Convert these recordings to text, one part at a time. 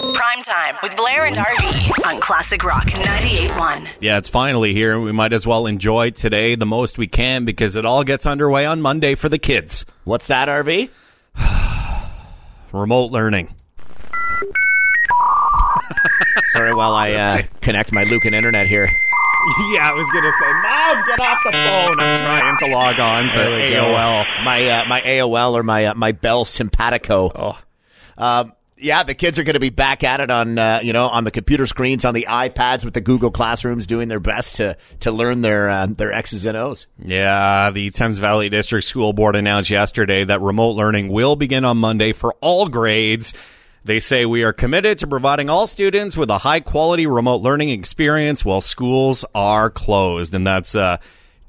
Prime time with Blair and RV on Classic Rock 98.1. Yeah, it's finally here. We might as well enjoy today the most we can because it all gets underway on Monday for the kids. What's that, RV? Remote learning. Sorry, while I uh, connect my Lucan internet here. Yeah, I was gonna say, Mom, get off the phone. I'm trying to log on to There we go. AOL. My uh, my AOL or my uh, my Bell Sympatico. Oh, Um, yeah, the kids are going to be back at it on uh, you know on the computer screens, on the iPads with the Google Classrooms, doing their best to to learn their uh, their X's and O's. yeah. The Thames Valley District School Board announced yesterday that remote learning will begin on Monday for all grades. They say we are committed to providing all students with a high quality remote learning experience while schools are closed, and that's uh,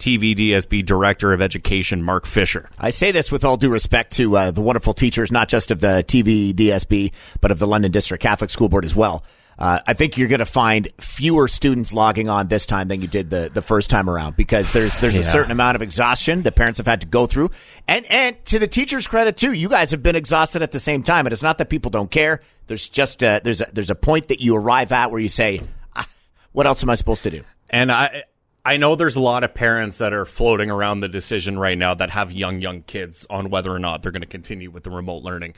TVDSB Director of Education Mark Fisher. I say this with all due respect to uh, the wonderful teachers, not just of the TVDSB, but of the London District Catholic School Board as well. Uh, I think you're going to find fewer students logging on this time than you did the, the first time around because there's there's a certain amount of exhaustion that parents have had to go through, and and to the teachers' credit too, you guys have been exhausted at the same time. And it's not that people don't care. There's just uh, there's a, there's a point that you arrive at where you say, ah, "What else am I supposed to do?" And I I know there's a lot of parents that are floating around the decision right now that have young young kids on whether or not they're going to continue with the remote learning.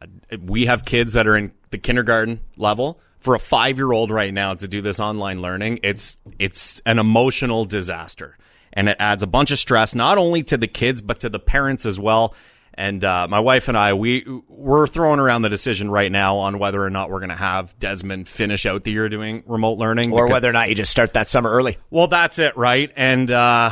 Uh, we have kids that are in the kindergarten level. For a 5-year-old right now to do this online learning, it's it's an emotional disaster. And it adds a bunch of stress not only to the kids but to the parents as well. And uh, my wife and I, we we're throwing around the decision right now on whether or not we're going to have Desmond finish out the year doing remote learning, Or because- whether or not you just start that summer early. well, that's it, right? And uh,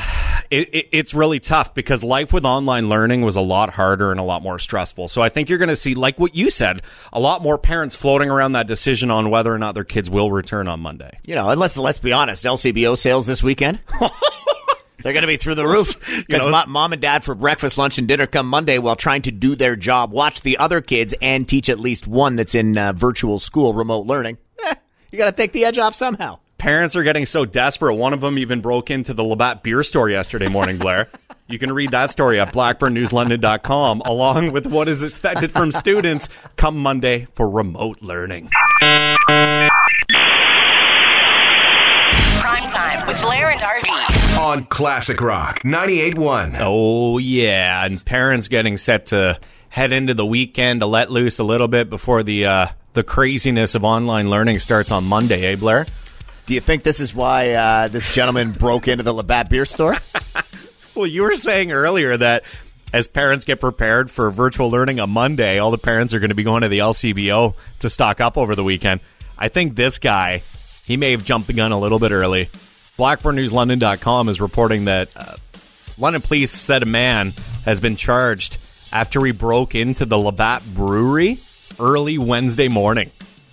it, it, it's really tough because life with online learning was a lot harder and a lot more stressful. So I think you're going to see, like what you said, a lot more parents floating around that decision on whether or not their kids will return on Monday. You know, and let's let's be honest, LCBO sales this weekend. They're going to be through the roof because know- mom and dad for breakfast, lunch, and dinner come Monday while trying to do their job, watch the other kids, and teach at least one that's in uh, virtual school, remote learning. Eh, you got to take the edge off somehow. Parents are getting so desperate. One of them even broke into the Labatt beer store yesterday morning, Blair. You can read that story at blackburnnewslondon.com along with what is expected from students come Monday for remote learning. Prime time with Blair and RV. On Classic Rock 98.1. Oh yeah, and parents getting set to head into the weekend to let loose a little bit before the uh, the craziness of online learning starts on Monday, eh, Blair? Do you think this is why uh, this gentleman broke into the Labatt beer store? Well, you were saying earlier that as parents get prepared for virtual learning on Monday, all the parents are going to be going to the LCBO to stock up over the weekend. I think this guy, he may have jumped the gun a little bit early. BlackburnNewsLondon.com is reporting that uh, London police said a man has been charged after he broke into the Labatt Brewery early Wednesday morning.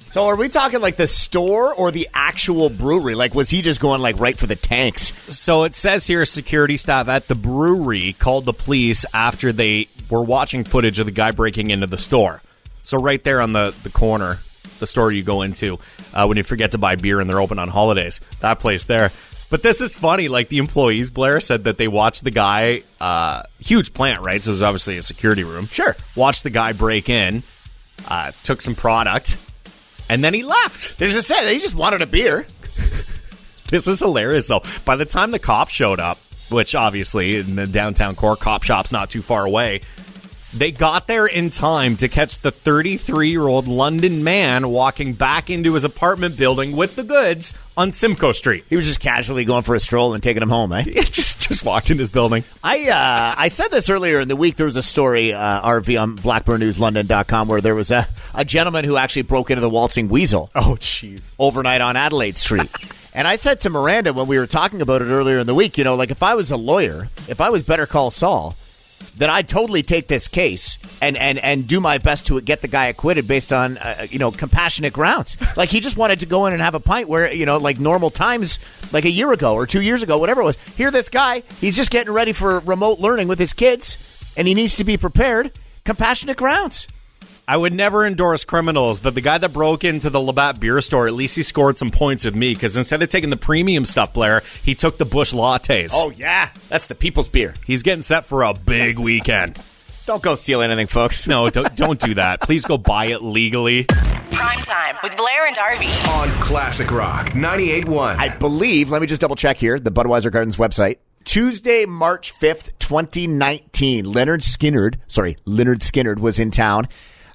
so, are we talking like the store or the actual brewery? Like, was he just going like right for the tanks? So it says here security staff at the brewery called the police after they were watching footage of the guy breaking into the store. So right there on the, the corner, the store you go into uh, when you forget to buy beer and they're open on holidays, that place there. But this is funny. Like the employees, Blair said that they watched the guy, uh, huge plant, right? So there's obviously a security room. Sure. Watched the guy break in, uh, took some product, and then he left. They just said they just wanted a beer. This is hilarious, though. By the time the cops showed up, which obviously in the downtown core cop shop's not too far away, they got there in time to catch the 33 year old London man walking back into his apartment building with the goods on Simcoe Street. He was just casually going for a stroll and taking him home, eh? He just just walked in his building. I uh, I said this earlier in the week. There was a story, uh, RV on BlackburnNewsLondon.com, where there was a, a gentleman who actually broke into the Waltzing Weasel Oh, jeez. overnight on Adelaide Street. and I said to Miranda when we were talking about it earlier in the week, you know, like if I was a lawyer, if I was Better Call Saul, then I'd totally take this case and, and, and do my best to get the guy acquitted based on, uh, you know, compassionate grounds. Like he just wanted to go in and have a pint where, you know, like normal times, like a year ago or two years ago, whatever it was. Here, this guy, he's just getting ready for remote learning with his kids and he needs to be prepared. Compassionate grounds. I would never endorse criminals, but the guy that broke into the Labatt beer store, at least he scored some points with me because instead of taking the premium stuff, Blair, he took the Busch lattes. Oh, yeah. That's the people's beer. He's getting set for a big weekend. Don't go steal anything, folks. No, don't, don't do that. Please go buy it legally. Prime time with Blair and RV. On Classic Rock 98.1. I believe, let me just double check here, the Budweiser Gardens website. Tuesday, March 5th, 2019, Lynyrd Skynyrd, sorry, Lynyrd Skynyrd was in town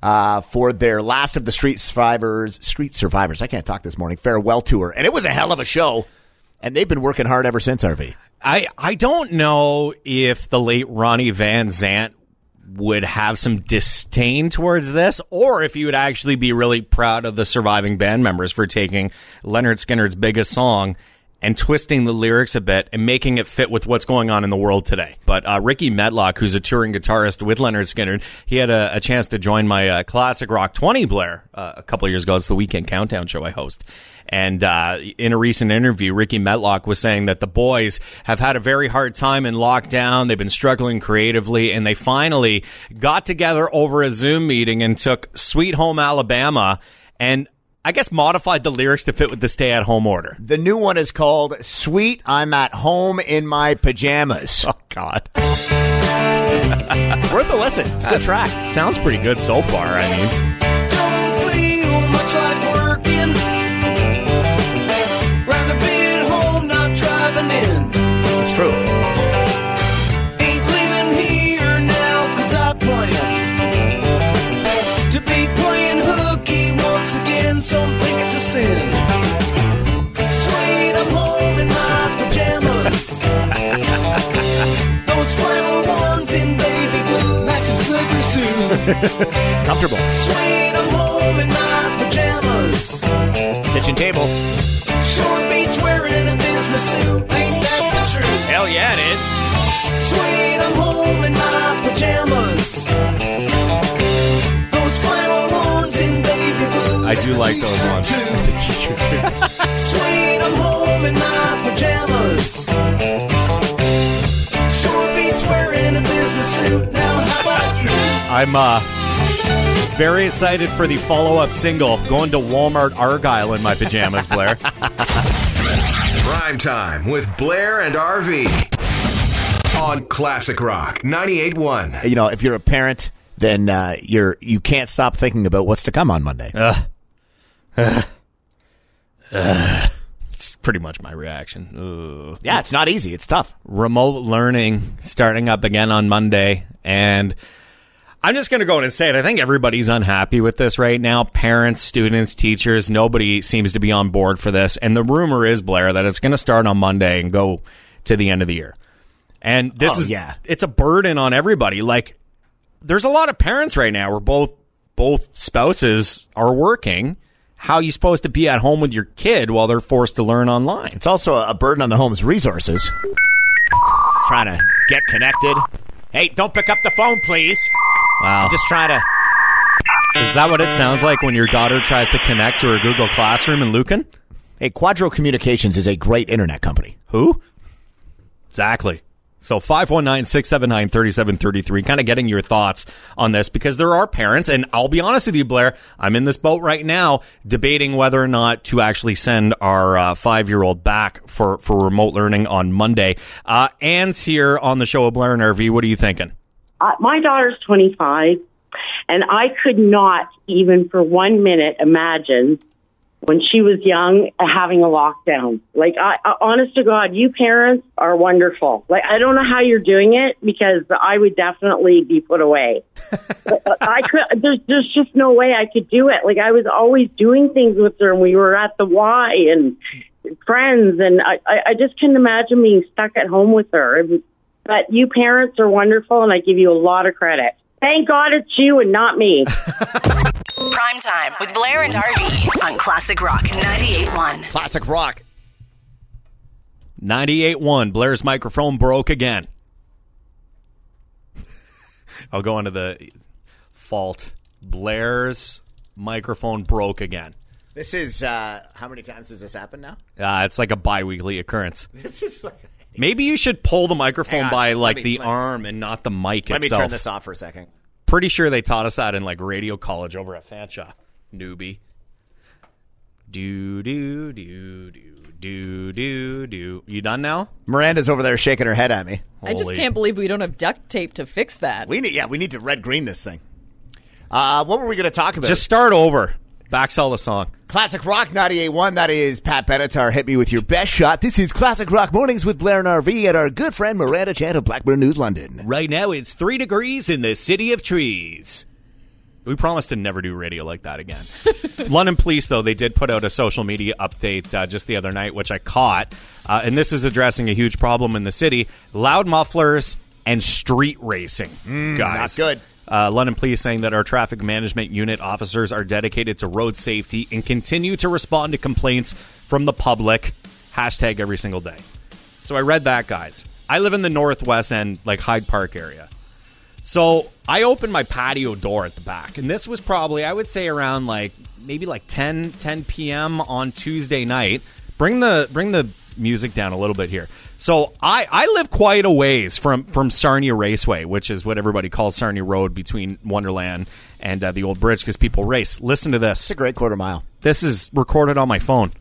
uh, for their last of the Street Survivors, Street Survivors, I can't talk this morning, farewell tour. And it was a hell of a show. And they've been working hard ever since, RV. I, I don't know if the late Ronnie Van Zant would have some disdain towards this, or if he would actually be really proud of the surviving band members for taking Lynyrd Skynyrd's biggest song and twisting the lyrics a bit and making it fit with what's going on in the world today. But uh, Rickey Medlocke, who's a touring guitarist with Lynyrd Skynyrd, he had a, a chance to join my uh, classic rock 20 Blair uh, a couple years ago. It's the weekend countdown show I host. And uh, in a recent interview, Rickey Medlocke was saying that the boys have had a very hard time in lockdown. They've been struggling creatively, and they finally got together over a Zoom meeting and took Sweet Home Alabama and I guess modified the lyrics to fit with the stay at home order. The new one is called Sweet I'm at Home in My Pajamas. Oh, God. Worth a listen. It's a good track. Sounds pretty good so far. I mean, It's comfortable. Sweet, I'm home in my pajamas. Kitchen table. Short beats wearing a business suit. Ain't that the truth? Hell yeah, it is. Sweet, I'm home in my pajamas. Those flannel ones in baby blue. I do like those ones. Sweet, I'm home in my pajamas. Short beats wearing a business suit. I'm uh, very excited for the follow up single, Going to Walmart Argyle in my pajamas, Blair. Prime time with Blair and RV. On Classic Rock 98.1. You know, if you're a parent, then uh, you're you can't stop thinking about what's to come on Monday. it's pretty much my reaction. Ugh. yeah, it's not easy. It's tough. remote learning starting up again on Monday. And I'm just going to go in and say it. I think everybody's unhappy with this right now. Parents, students, teachers, nobody seems to be on board for this. And the rumor is, Blair, that it's going to start on Monday and go to the end of the year. And this Oh, is, yeah. it's a burden on everybody. Like, there's a lot of parents right now where both, both spouses are working. How are you supposed to be at home with your kid while they're forced to learn online? It's also a burden on the home's resources. Trying to get connected. Hey, don't pick up the phone, please. Wow. I'm just trying to. Is that what it sounds like when your daughter tries to connect to her Google Classroom in Lucan? Hey, Quadro Communications is a great internet company. Who? Exactly. So 519-679-3733, kind of getting your thoughts on this because there are parents, and I'll be honest with you, Blair, I'm in this boat right now debating whether or not to actually send our uh, five-year-old back for, for remote learning on Monday. Uh, Anne's here on the show of Blair and RV. What are you thinking? My daughter's 25, and I could not even for one minute imagine when she was young having a lockdown. Like, I, I, honest to God, you parents are wonderful. Like, I don't know how you're doing it because I would definitely be put away. I could. There's there's just no way I could do it. Like, I was always doing things with her, and we were at the Y and friends, and I I, I just couldn't imagine being stuck at home with her. It was- But you parents are wonderful, and I give you a lot of credit. Thank God it's you and not me. Prime time with Blair and RV on Classic Rock 98.1. Classic rock. 98.1. Blair's microphone broke again. I'll go into the fault. Blair's microphone broke again. This is uh how many times does this happen now? Uh, it's like a bi-weekly occurrence. This is like Maybe you should pull the microphone on. by like me- the me- arm and not the mic itself. Let me itself. turn this off for a second. Pretty sure they taught us that in like radio college over at Fanshawe. Newbie. Do do do do Do do do. You done now? Miranda's over there shaking her head at me. I just can't believe we don't have duct tape to fix that. We need, yeah, we need to red green this thing. Uh, what were we going to talk about? Just start over. Back sell the song. Classic Rock 98.1. That is Pat Benatar. Hit me with your best shot. This is Classic Rock Mornings with Blair and RV and our good friend Miranda Chan of Blackburn News London. Right now it's three degrees in the city of trees. We promised to never do radio like that again. London police, though, they did put out a social media update uh, just the other night, which I caught. Uh, and this is addressing a huge problem in the city loud mufflers and street racing. guys. not good. Uh, London police saying that our traffic management unit officers are dedicated to road safety and continue to respond to complaints from the public. Hashtag every single day. So I read that, guys. I live in the northwest end, like Hyde Park area. So I opened my patio door at the back, and this was probably, I would say, around like maybe like 10, 10 p.m. on Tuesday night. Bring the bring the music down a little bit here. So I, I live quite a ways from from Sarnia Raceway, which is what everybody calls Sarnia Road between Wonderland and uh, the old bridge because people race. Listen to this. It's a great quarter mile. This is recorded on my phone.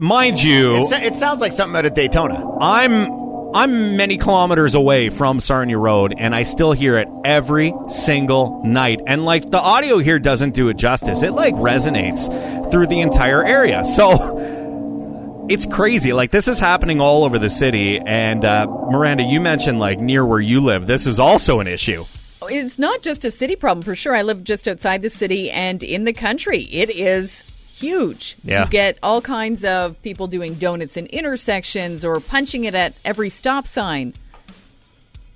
Mind you, It, it sounds like something out of Daytona. I'm I'm many kilometers away from Sarnia Road, and I still hear it every single night. And like the audio here doesn't do it justice. It like resonates through the entire area. So it's crazy. Like this is happening all over the city. And uh, Miranda, you mentioned like near where you live. This is also an issue. It's not just a city problem for sure. I live just outside the city and in the country. It is huge. Yeah. You get all kinds of people doing donuts in intersections or punching it at every stop sign.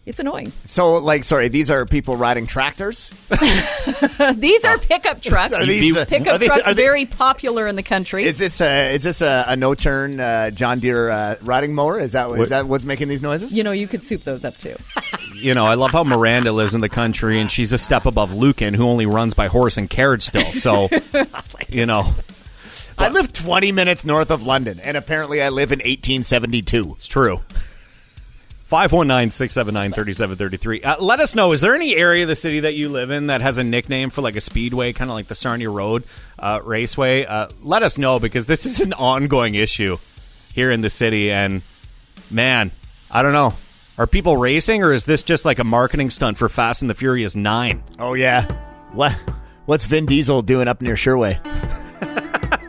It's annoying. So, like, sorry, these are people riding tractors. These are pickup trucks. Are these, uh, pickup are they- trucks are they- very popular in the country. Is this a is this a, a no turn uh, John Deere uh, riding mower? Is that is that what's making these noises? you know, you could soup those up too. You know, I love how Miranda lives in the country, and she's a step above Lucan, who only runs by horse and carriage still. So, you know, I live 20 minutes north of London, and apparently I live in 1872. It's true. 519-679-3733. Uh, let us know, is there any area of the city that you live in that has a nickname for like a speedway, kind of like the Sarnia Road uh, Raceway? Uh, let us know because this is an ongoing issue here in the city. And man, I don't know. Are people racing or is this just like a marketing stunt for Fast and the Furious 9? Oh yeah, what what's Vin Diesel doing up near Sherway?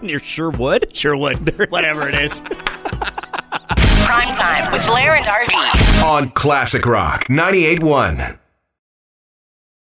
Near Sherwood? Sherwood, whatever it is. Prime time with Blair and RV. on Classic Rock 98.1.